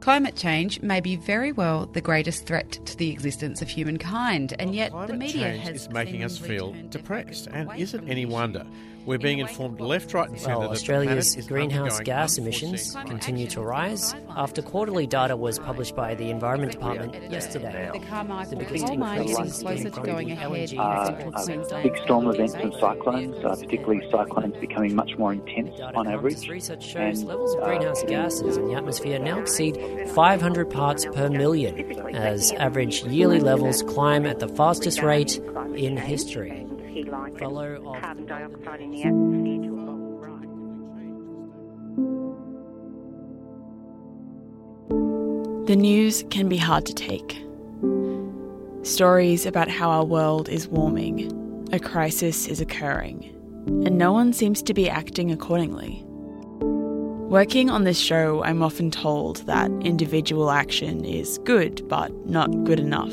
Climate change may be very well the greatest threat to the existence of humankind, and yet the media change has is making us feel depressed, and is it any wonder? We're being In a way informed left, right, and centre Well, that Australia's the planet is greenhouse gas emissions continue to rise after quarterly data was published by the Environment Department yesterday. The Carmichael The coal beginning mine of closer to from going the ahead. LNG in Uh, central Queensland. big storm events and cyclones, uh, particularly cyclones becoming much more intense on average. research shows and, levels of uh, greenhouse gases in the atmosphere now exceed 500 parts per million, as average yearly levels climb at the fastest rate in history. Follow of carbon dioxide in the atmosphere to a bold rise. The news can be hard to take. Stories about how our world is warming, a crisis is occurring, and no one seems to be acting accordingly. Working on this show, I'm often told that individual action is good, but not good enough.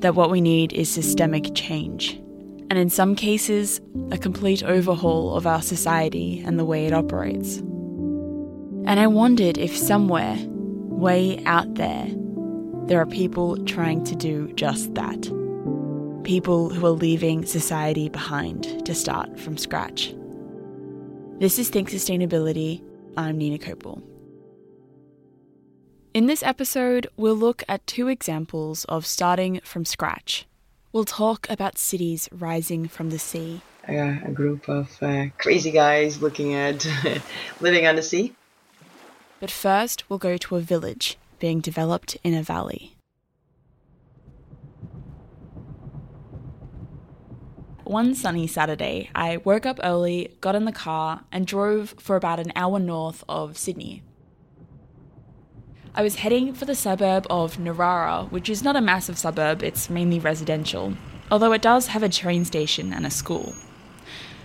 That what we need is systemic change, and in some cases, a complete overhaul of our society and the way it operates. And I wondered if somewhere, way out there, there are people trying to do just that. People who are leaving society behind to start from scratch. This is Think Sustainability. I'm Nina Copel. In this episode, we'll look at two examples of starting from scratch. We'll talk about cities rising from the sea. a, a group of uh, crazy guys looking at living on the sea. But first, we'll go to a village being developed in a valley. One sunny Saturday, I woke up early, got in the car, and drove for about an hour north of Sydney. I was heading for the suburb of Narara, which is not a massive suburb, it's mainly residential, although it does have a train station and a school.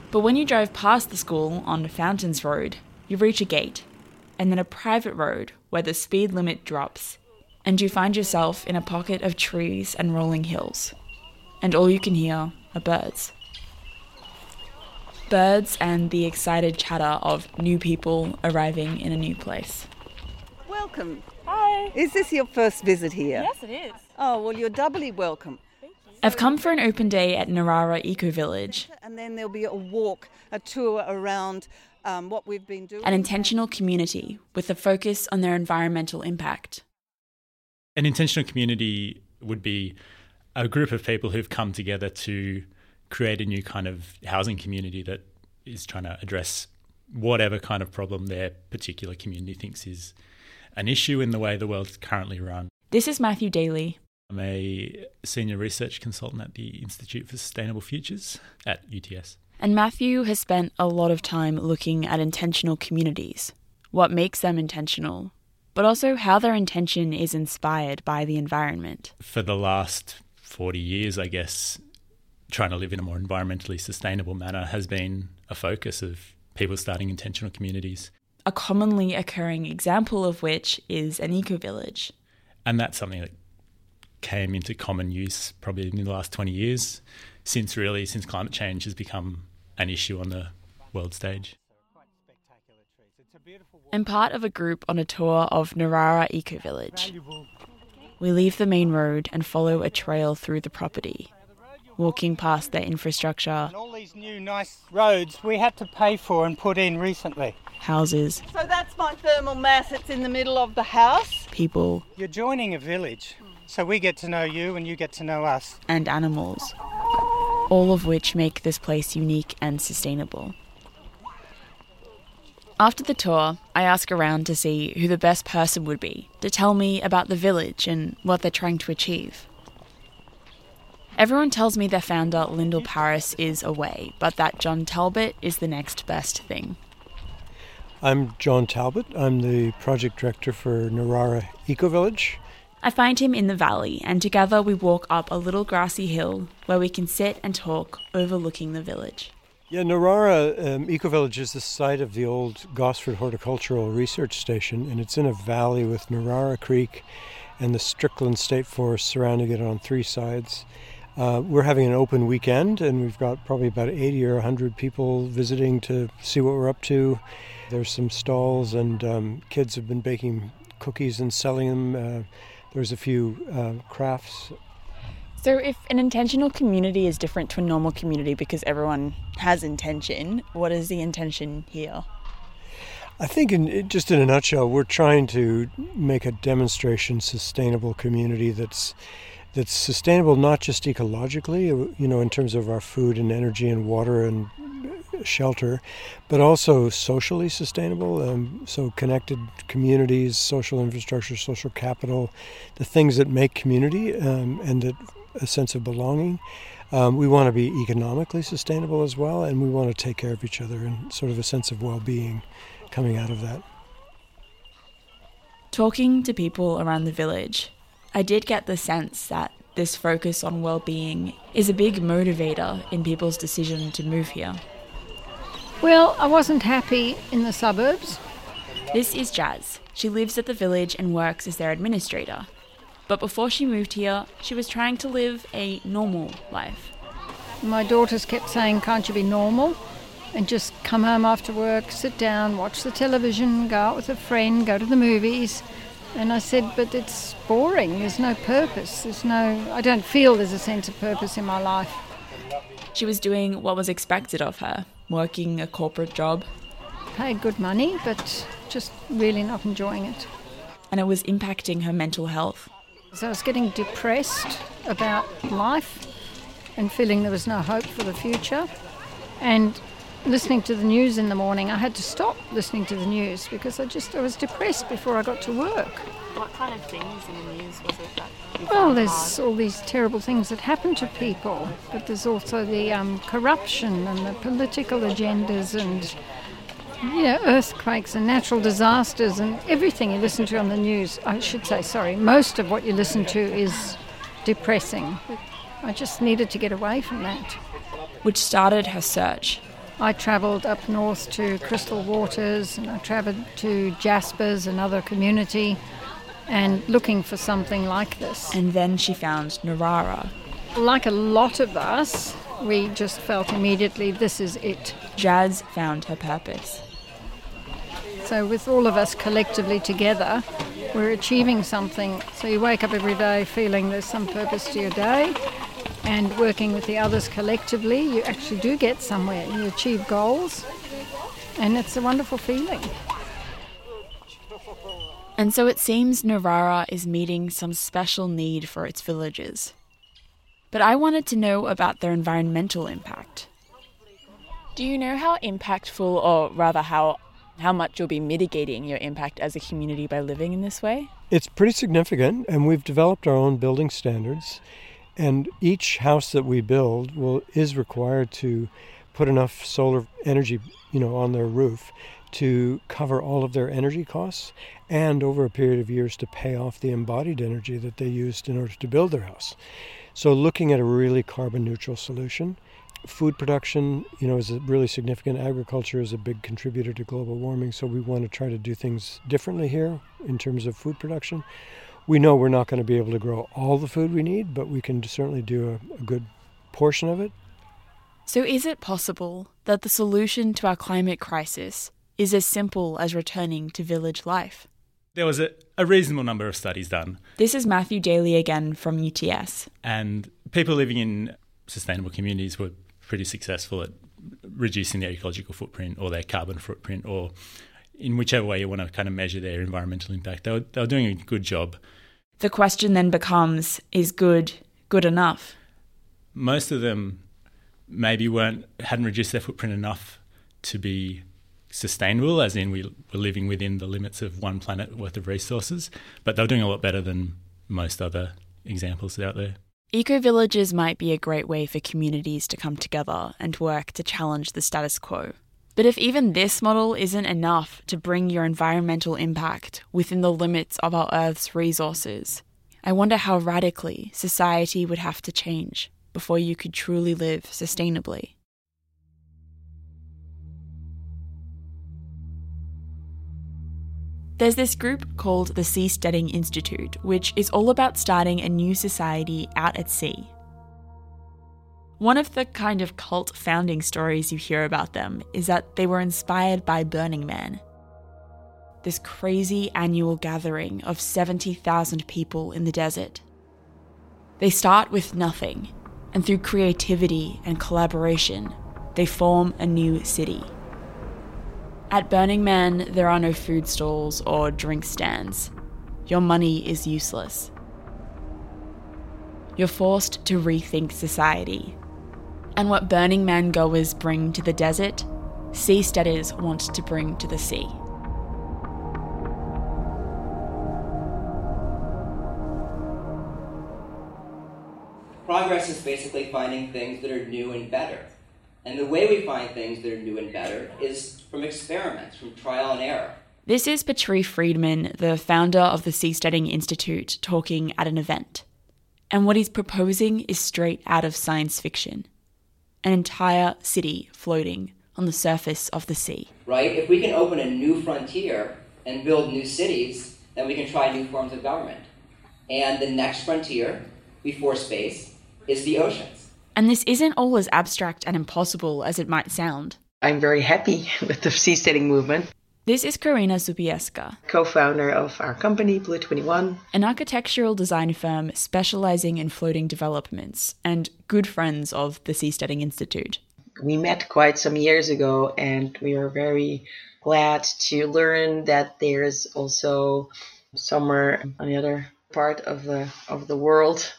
But when you drive past the school on Fountains Road, you reach a gate, and then a private road where the speed limit drops, and you find yourself in a pocket of trees and rolling hills. And all you can hear are birds. Birds and the excited chatter of new people arriving in a new place. Welcome. Hi! Is this your first visit here? Yes, it is. Oh, well, you're doubly welcome. I've come for an open day at Narara Eco Village, And then there'll be a walk, a tour around um, what we've been doing. an intentional community with a focus on their environmental impact. An intentional community would be a group of people who've come together to create a new kind of housing community that is trying to address whatever kind of problem their particular community thinks is an issue in the way the world's currently run. This is Matthew Daly. I'm a senior research consultant at the Institute for Sustainable Futures at UTS. And Matthew has spent a lot of time looking at intentional communities, what makes them intentional, but also how their intention is inspired by the environment. For the last 40 years, I guess, trying to live in a more environmentally sustainable manner has been a focus of people starting intentional communities. A commonly occurring example of which is an eco village. And that's something that came into common use probably in the last 20 years, since really, since climate change has become an issue on the world stage. I'm part of a group on a tour of Narara Eco Village. We leave the main road and follow a trail through the property, walking past their infrastructure, And all these new nice roads we had to pay for and put in recently. houses, So that's my thermal mass. It's in the middle of the house. people, You're joining a village, so we get to know you and you get to know us. and animals, all of which make this place unique and sustainable. After the tour, I ask around to see who the best person would be to tell me about the village and what they're trying to achieve. Everyone tells me their founder, Lyndall Parris, is away, but that John Talbot is the next best thing. I'm John Talbot. I'm the project director for Narara Eco Village. I find him in the valley, and together we walk up a little grassy hill where we can sit and talk overlooking the village. Yeah, Narara um, Eco Village is the site of the old Gosford Horticultural Research Station, and it's in a valley with Narara Creek and the Strickland State Forest surrounding it on three sides. Uh, we're having an open weekend, and we've got probably about 80 or 100 people visiting to see what we're up to. There's some stalls, and um, kids have been baking cookies and selling them. Uh, there's a few uh, crafts. So, if an intentional community is different to a normal community because everyone has intention, what is the intention here? I think, in, just in a nutshell, we're trying to make a demonstration sustainable community that's that's sustainable not just ecologically, you know, in terms of our food and energy and water and shelter, but also socially sustainable. Um, so connected communities, social infrastructure, social capital, the things that make community um, and that a sense of belonging. Um, we want to be economically sustainable as well, and we want to take care of each other and sort of a sense of well-being coming out of that. Talking to people around the village, I did get the sense that this focus on well-being is a big motivator in people's decision to move here. Well, I wasn't happy in the suburbs. This is Jazz. She lives at the village and works as their administrator. But before she moved here, she was trying to live a normal life. My daughters kept saying, Can't you be normal? And just come home after work, sit down, watch the television, go out with a friend, go to the movies. And I said, But it's boring. There's no purpose. There's no, I don't feel there's a sense of purpose in my life. She was doing what was expected of her, working a corporate job. Paid good money, but just really not enjoying it. And it was impacting her mental health. So I was getting depressed about life and feeling there was no hope for the future. And listening to the news in the morning, I had to stop listening to the news because I just I was depressed before I got to work. What kind of things in the news was it that? well, there's hard? all these terrible things that happen to people, but there's also the um, corruption and the political agendas and you know, earthquakes and natural disasters and everything you listen to on the news. I should say, sorry, most of what you listen to is depressing. I just needed to get away from that. Which started her search. I travelled up north to Crystal Waters and I travelled to Jaspers, another community, and looking for something like this. And then she found Narara. Like a lot of us, we just felt immediately this is it. Jazz found her purpose. So, with all of us collectively together, we're achieving something. So, you wake up every day feeling there's some purpose to your day, and working with the others collectively, you actually do get somewhere. You achieve goals, and it's a wonderful feeling. And so it seems Narara is meeting some special need for its villagers. But I wanted to know about their environmental impact. Do you know how impactful, or rather, how how much you'll be mitigating your impact as a community by living in this way? It's pretty significant, and we've developed our own building standards. And each house that we build will is required to put enough solar energy, you know, on their roof to cover all of their energy costs and over a period of years to pay off the embodied energy that they used in order to build their house. So looking at a really carbon neutral solution food production, you know, is a really significant. Agriculture is a big contributor to global warming, so we want to try to do things differently here in terms of food production. We know we're not going to be able to grow all the food we need, but we can certainly do a, a good portion of it. So, is it possible that the solution to our climate crisis is as simple as returning to village life? There was a, a reasonable number of studies done. This is Matthew Daly again from UTS. And people living in sustainable communities were pretty successful at reducing their ecological footprint or their carbon footprint or in whichever way you want to kind of measure their environmental impact. They were, they were doing a good job. The question then becomes is good good enough? Most of them maybe weren't hadn't reduced their footprint enough to be sustainable, as in we were living within the limits of one planet worth of resources, but they were doing a lot better than most other examples out there. Eco villages might be a great way for communities to come together and work to challenge the status quo. But if even this model isn't enough to bring your environmental impact within the limits of our Earth's resources, I wonder how radically society would have to change before you could truly live sustainably. There's this group called the Seasteading Institute, which is all about starting a new society out at sea. One of the kind of cult founding stories you hear about them is that they were inspired by Burning Man. this crazy annual gathering of 70,000 people in the desert. They start with nothing, and through creativity and collaboration, they form a new city. At Burning Man, there are no food stalls or drink stands. Your money is useless. You're forced to rethink society. And what Burning Man goers bring to the desert, seasteaders want to bring to the sea. Progress is basically finding things that are new and better. And the way we find things that are new and better is from experiments, from trial and error. This is Patri Friedman, the founder of the Seasteading Institute, talking at an event. And what he's proposing is straight out of science fiction an entire city floating on the surface of the sea. Right? If we can open a new frontier and build new cities, then we can try new forms of government. And the next frontier before space is the oceans. And this isn't all as abstract and impossible as it might sound. I'm very happy with the seasteading movement. This is Karina Zubieska, co founder of our company, Blue 21, an architectural design firm specializing in floating developments and good friends of the Seasteading Institute. We met quite some years ago and we are very glad to learn that there's also somewhere on the other part of the of the world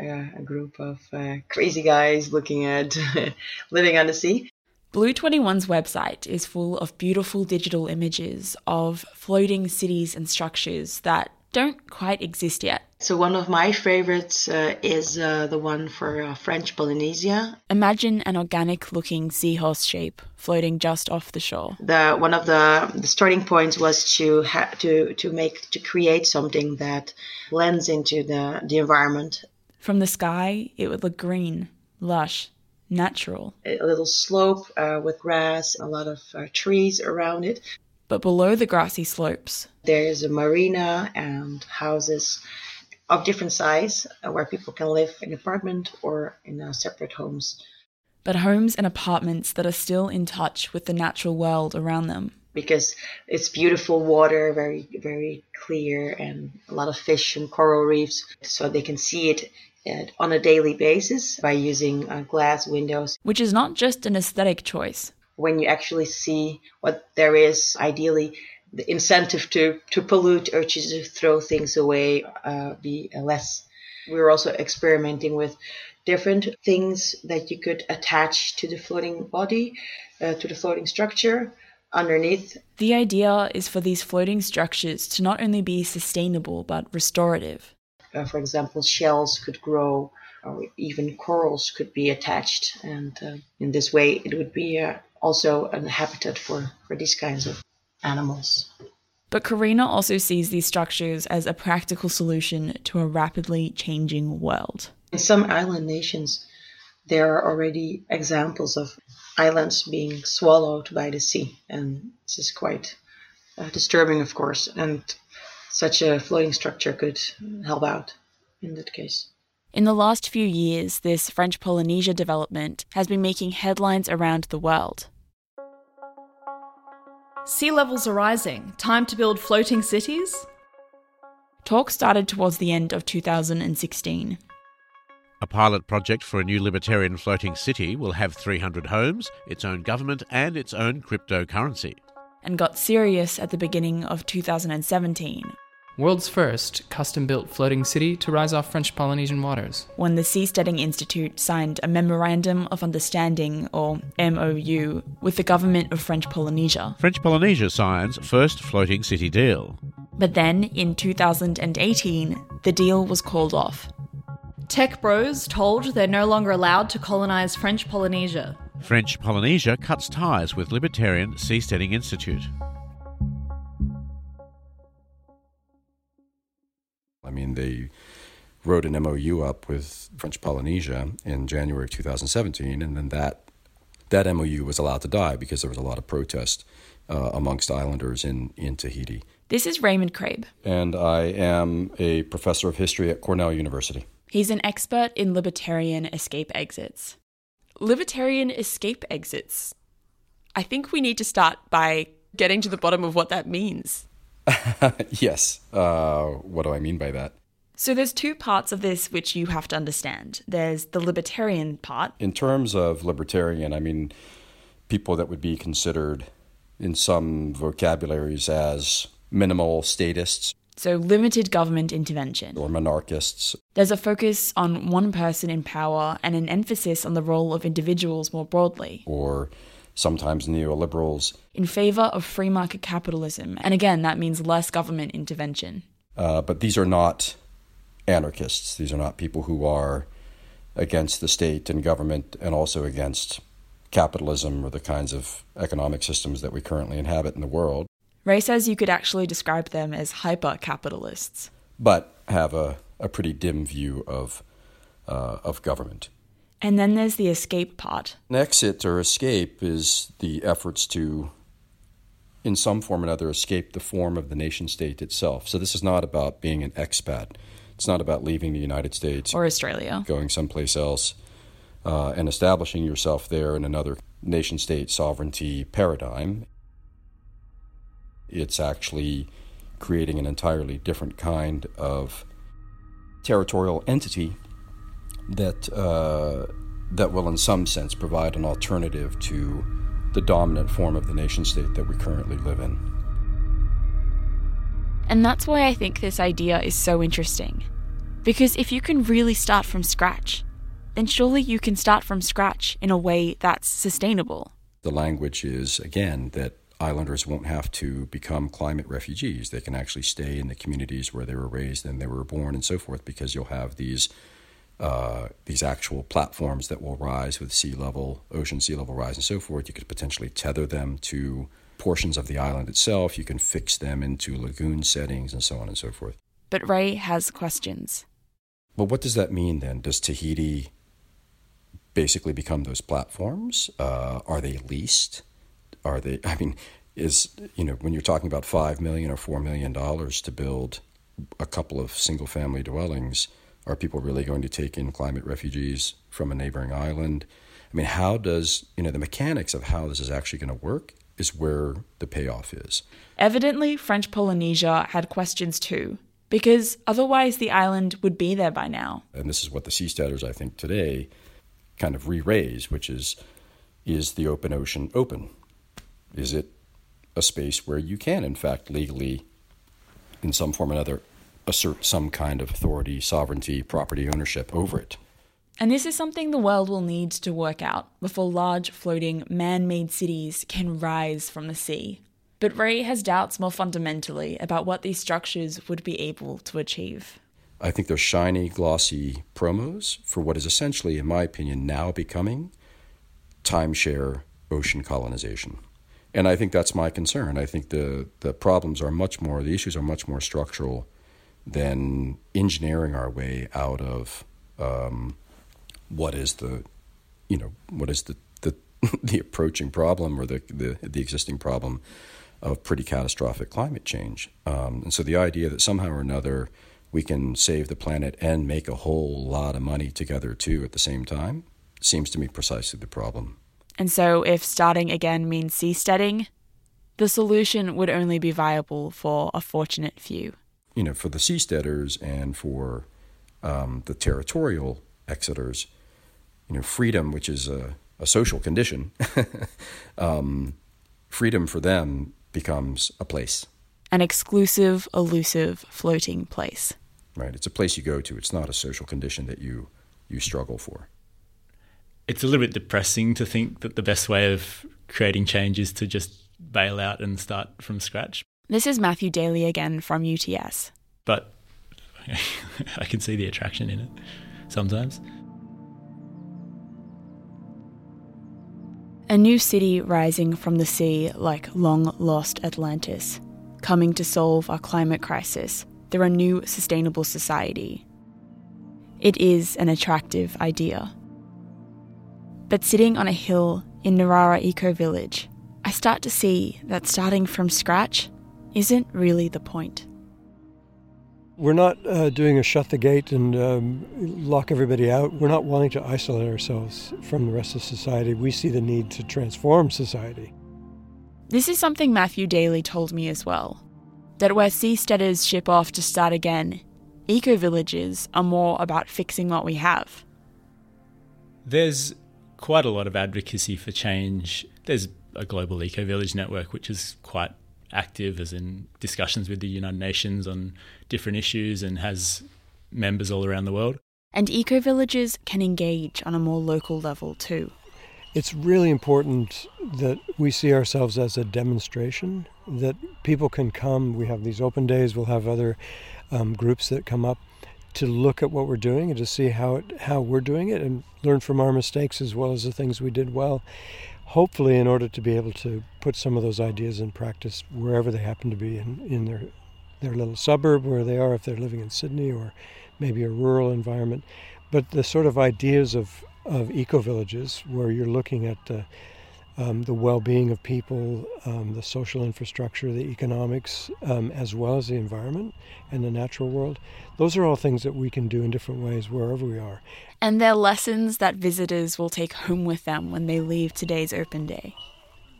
uh, a group of uh, crazy guys looking at living on the sea Blue 21's website is full of beautiful digital images of floating cities and structures that don't quite exist yet. So, one of my favorites uh, is uh, the one for uh, French Polynesia. Imagine an organic looking seahorse shape floating just off the shore. The, one of the, the starting points was to, ha- to, to, make, to create something that blends into the, the environment. From the sky, it would look green, lush, natural. A little slope uh, with grass, a lot of uh, trees around it. But below the grassy slopes, there is a marina and houses of different size uh, where people can live in apartment or in uh, separate homes. But homes and apartments that are still in touch with the natural world around them. Because it's beautiful water, very, very clear, and a lot of fish and coral reefs, so they can see it on a daily basis by using uh, glass windows. Which is not just an aesthetic choice. When you actually see what there is, ideally, the incentive to, to pollute or to throw things away uh, be less. We were also experimenting with different things that you could attach to the floating body, uh, to the floating structure underneath. The idea is for these floating structures to not only be sustainable but restorative uh, for example, shells could grow or even corals could be attached. And uh, in this way, it would be uh, also a habitat for, for these kinds of animals. But Karina also sees these structures as a practical solution to a rapidly changing world. In some island nations, there are already examples of islands being swallowed by the sea. And this is quite uh, disturbing, of course. And such a floating structure could help out in that case. In the last few years, this French Polynesia development has been making headlines around the world. Sea levels are rising. Time to build floating cities? Talk started towards the end of 2016. A pilot project for a new libertarian floating city will have 300 homes, its own government, and its own cryptocurrency. And got serious at the beginning of 2017 world's first custom built floating city to rise off French Polynesian waters. When the Seasteading Institute signed a Memorandum of Understanding, or MOU, with the government of French Polynesia. French Polynesia signs first floating city deal. But then, in 2018, the deal was called off. Tech bros told they're no longer allowed to colonize French Polynesia. French Polynesia cuts ties with Libertarian Seasteading Institute. Mean, they wrote an MOU up with French Polynesia in January of 2017, and then that that MOU was allowed to die because there was a lot of protest uh, amongst islanders in, in Tahiti. This is Raymond Craib. And I am a professor of history at Cornell University. He's an expert in libertarian escape exits. Libertarian escape exits. I think we need to start by getting to the bottom of what that means. yes. Uh, what do I mean by that? So there's two parts of this which you have to understand. There's the libertarian part. In terms of libertarian, I mean people that would be considered in some vocabularies as minimal statists. So limited government intervention. Or monarchists. There's a focus on one person in power and an emphasis on the role of individuals more broadly. Or sometimes neoliberals. In favour of free market capitalism. And again, that means less government intervention. Uh, but these are not anarchists. These are not people who are against the state and government and also against capitalism or the kinds of economic systems that we currently inhabit in the world. Ray says you could actually describe them as hyper capitalists. But have a, a pretty dim view of, uh, of government. And then there's the escape part. An exit or escape is the efforts to, in some form or another, escape the form of the nation state itself. So this is not about being an expat. It's not about leaving the United States or Australia, going someplace else, uh, and establishing yourself there in another nation state sovereignty paradigm. It's actually creating an entirely different kind of territorial entity that uh, that will, in some sense, provide an alternative to the dominant form of the nation state that we currently live in. And that's why I think this idea is so interesting. Because if you can really start from scratch, then surely you can start from scratch in a way that's sustainable. The language is, again, that islanders won't have to become climate refugees. They can actually stay in the communities where they were raised and they were born and so forth because you'll have these uh, these actual platforms that will rise with sea level, ocean sea level rise, and so forth. You could potentially tether them to portions of the island itself. You can fix them into lagoon settings and so on and so forth. But Ray has questions. Well, what does that mean then? Does Tahiti basically become those platforms? Uh, are they leased? Are they? I mean, is you know when you're talking about five million or four million dollars to build a couple of single family dwellings are people really going to take in climate refugees from a neighboring island? I mean, how does, you know, the mechanics of how this is actually going to work is where the payoff is. Evidently, French Polynesia had questions too, because otherwise the island would be there by now. And this is what the seasteaders, I think, today kind of re raise, which is is the open ocean open? Is it a space where you can, in fact, legally, in some form or another, assert some kind of authority, sovereignty, property ownership over it. And this is something the world will need to work out before large floating man made cities can rise from the sea. But Ray has doubts more fundamentally about what these structures would be able to achieve. I think they're shiny, glossy promos for what is essentially, in my opinion, now becoming timeshare ocean colonization. And I think that's my concern. I think the, the problems are much more, the issues are much more structural than engineering our way out of um, what is the, you know, what is the the, the approaching problem or the, the, the existing problem of pretty catastrophic climate change. Um, and so the idea that somehow or another we can save the planet and make a whole lot of money together too at the same time seems to me precisely the problem. And so if starting again means seasteading, the solution would only be viable for a fortunate few you know, for the seasteaders and for um, the territorial exiters, you know, freedom, which is a, a social condition, um, freedom for them becomes a place. An exclusive, elusive, floating place. Right. It's a place you go to. It's not a social condition that you you struggle for. It's a little bit depressing to think that the best way of creating change is to just bail out and start from scratch. This is Matthew Daly again from UTS. But I can see the attraction in it sometimes. A new city rising from the sea like long lost Atlantis, coming to solve our climate crisis through a new sustainable society. It is an attractive idea. But sitting on a hill in Narara Eco Village, I start to see that starting from scratch isn't really the point. We're not uh, doing a shut the gate and um, lock everybody out. We're not wanting to isolate ourselves from the rest of society. We see the need to transform society. This is something Matthew Daly told me as well that where seasteaders ship off to start again, eco villages are more about fixing what we have. There's quite a lot of advocacy for change. There's a global eco village network which is quite active, as in discussions with the United Nations on different issues and has members all around the world. And eco villages can engage on a more local level too. It's really important that we see ourselves as a demonstration, that people can come. We have these open days, we'll have other um, groups that come up to look at what we're doing and to see how it, how we're doing it and learn from our mistakes as well as the things we did well. Hopefully, in order to be able to put some of those ideas in practice wherever they happen to be in, in their their little suburb where they are, if they're living in Sydney or maybe a rural environment. But the sort of ideas of, of eco villages where you're looking at uh, um, the well-being of people, um, the social infrastructure, the economics, um, as well as the environment and the natural world. Those are all things that we can do in different ways wherever we are. And they're lessons that visitors will take home with them when they leave today's open day.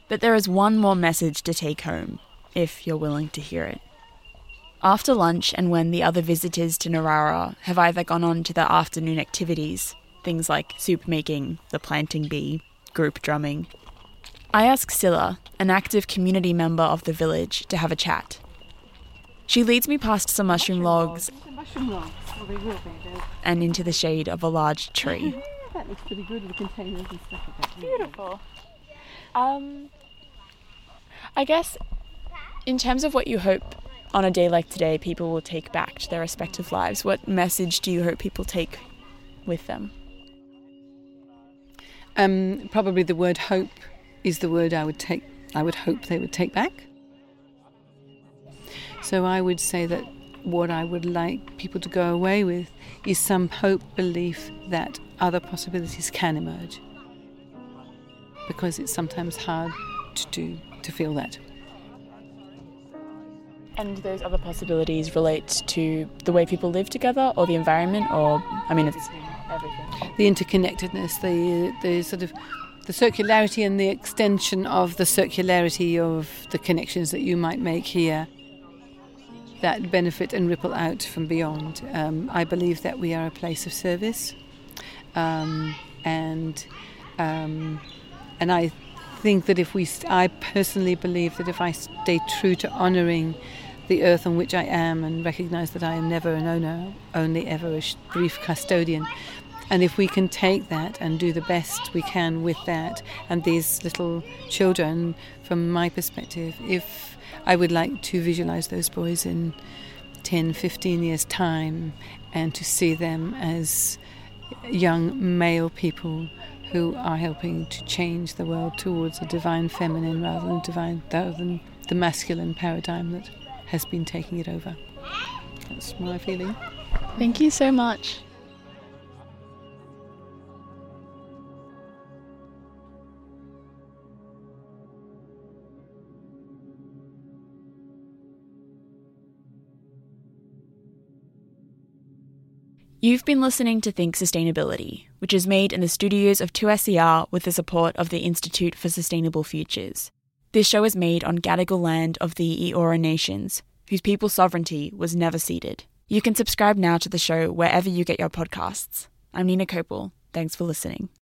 But there is one more message to take home, if you're willing to hear it. After lunch, and when the other visitors to Narara have either gone on to their afternoon activities, things like soup making, the planting bee, group drumming, I ask Scylla, an active community member of the village, to have a chat. She leads me past some mushroom logs and into the shade of a large tree. that looks pretty good with containers and stuff like that. Beautiful. Um, I guess in terms of what you hope on a day like today people will take back to their respective lives, what message do you hope people take with them? Um, probably the word hope is the word I would take. I would hope they would take back. So I would say that what I would like people to go away with is some hope, belief that other possibilities can emerge. Because it's sometimes hard to do to feel that. And those other possibilities relate to the way people live together or the environment or I mean it's everything. The interconnectedness, the the sort of the circularity and the extension of the circularity of the connections that you might make here that benefit and ripple out from beyond. Um, I believe that we are a place of service, um, and um, and I think that if we, I personally believe that if I stay true to honouring the earth on which I am and recognise that I am never an owner, only ever a brief custodian. And if we can take that and do the best we can with that, and these little children, from my perspective, if I would like to visualize those boys in 10, 15 years' time and to see them as young male people who are helping to change the world towards a divine feminine rather than divine rather than the masculine paradigm that has been taking it over. That's my feeling. Thank you so much. You've been listening to Think Sustainability, which is made in the studios of 2SER with the support of the Institute for Sustainable Futures. This show is made on Gadigal land of the Eora Nations, whose people's sovereignty was never ceded. You can subscribe now to the show wherever you get your podcasts. I'm Nina Kopel. Thanks for listening.